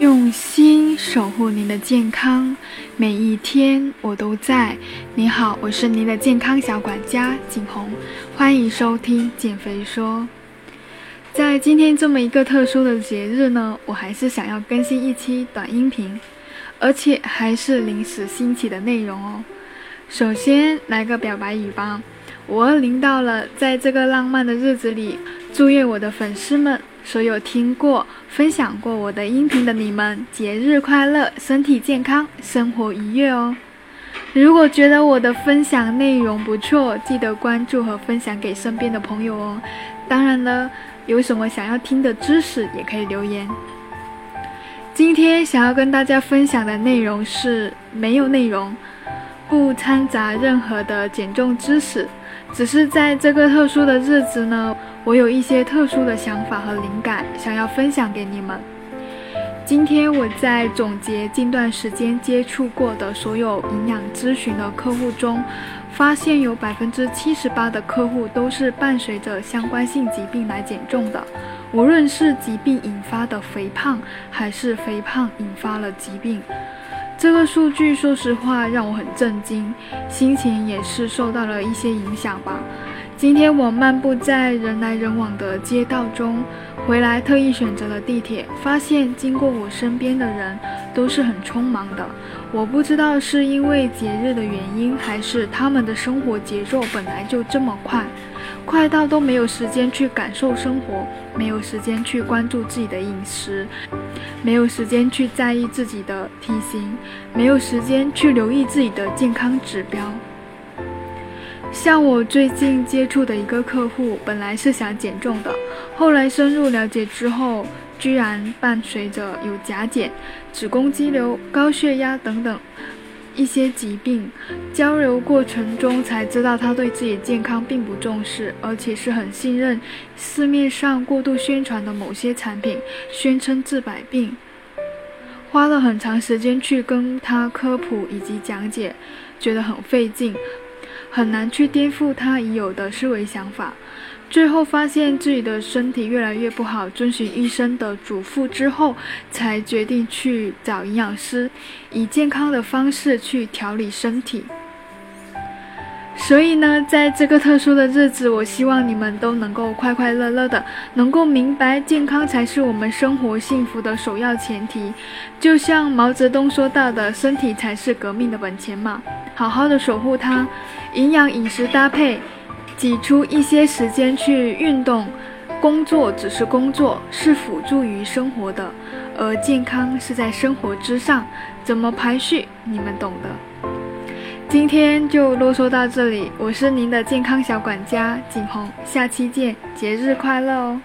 用心守护您的健康，每一天我都在。你好，我是您的健康小管家景红，欢迎收听减肥说。在今天这么一个特殊的节日呢，我还是想要更新一期短音频，而且还是临时兴起的内容哦。首先来个表白语吧，五二零到了，在这个浪漫的日子里，祝愿我的粉丝们。所有听过、分享过我的音频的你们，节日快乐，身体健康，生活愉悦哦！如果觉得我的分享内容不错，记得关注和分享给身边的朋友哦。当然了，有什么想要听的知识也可以留言。今天想要跟大家分享的内容是没有内容，不掺杂任何的减重知识，只是在这个特殊的日子呢。我有一些特殊的想法和灵感，想要分享给你们。今天我在总结近段时间接触过的所有营养咨询的客户中，发现有百分之七十八的客户都是伴随着相关性疾病来减重的，无论是疾病引发的肥胖，还是肥胖引发了疾病。这个数据说实话让我很震惊，心情也是受到了一些影响吧。今天我漫步在人来人往的街道中，回来特意选择了地铁，发现经过我身边的人都是很匆忙的。我不知道是因为节日的原因，还是他们的生活节奏本来就这么快，快到都没有时间去感受生活，没有时间去关注自己的饮食，没有时间去在意自己的体型，没有时间去留意自己的健康指标。像我最近接触的一个客户，本来是想减重的，后来深入了解之后，居然伴随着有甲减、子宫肌瘤、高血压等等一些疾病。交流过程中才知道，他对自己健康并不重视，而且是很信任市面上过度宣传的某些产品，宣称治百病。花了很长时间去跟他科普以及讲解，觉得很费劲。很难去颠覆他已有的思维想法，最后发现自己的身体越来越不好，遵循医生的嘱咐之后，才决定去找营养师，以健康的方式去调理身体。所以呢，在这个特殊的日子，我希望你们都能够快快乐乐的，能够明白健康才是我们生活幸福的首要前提。就像毛泽东说到的，身体才是革命的本钱嘛，好好的守护它，营养饮食搭配，挤出一些时间去运动。工作只是工作，是辅助于生活的，而健康是在生活之上。怎么排序，你们懂的。今天就啰嗦到这里，我是您的健康小管家景红，下期见，节日快乐哦！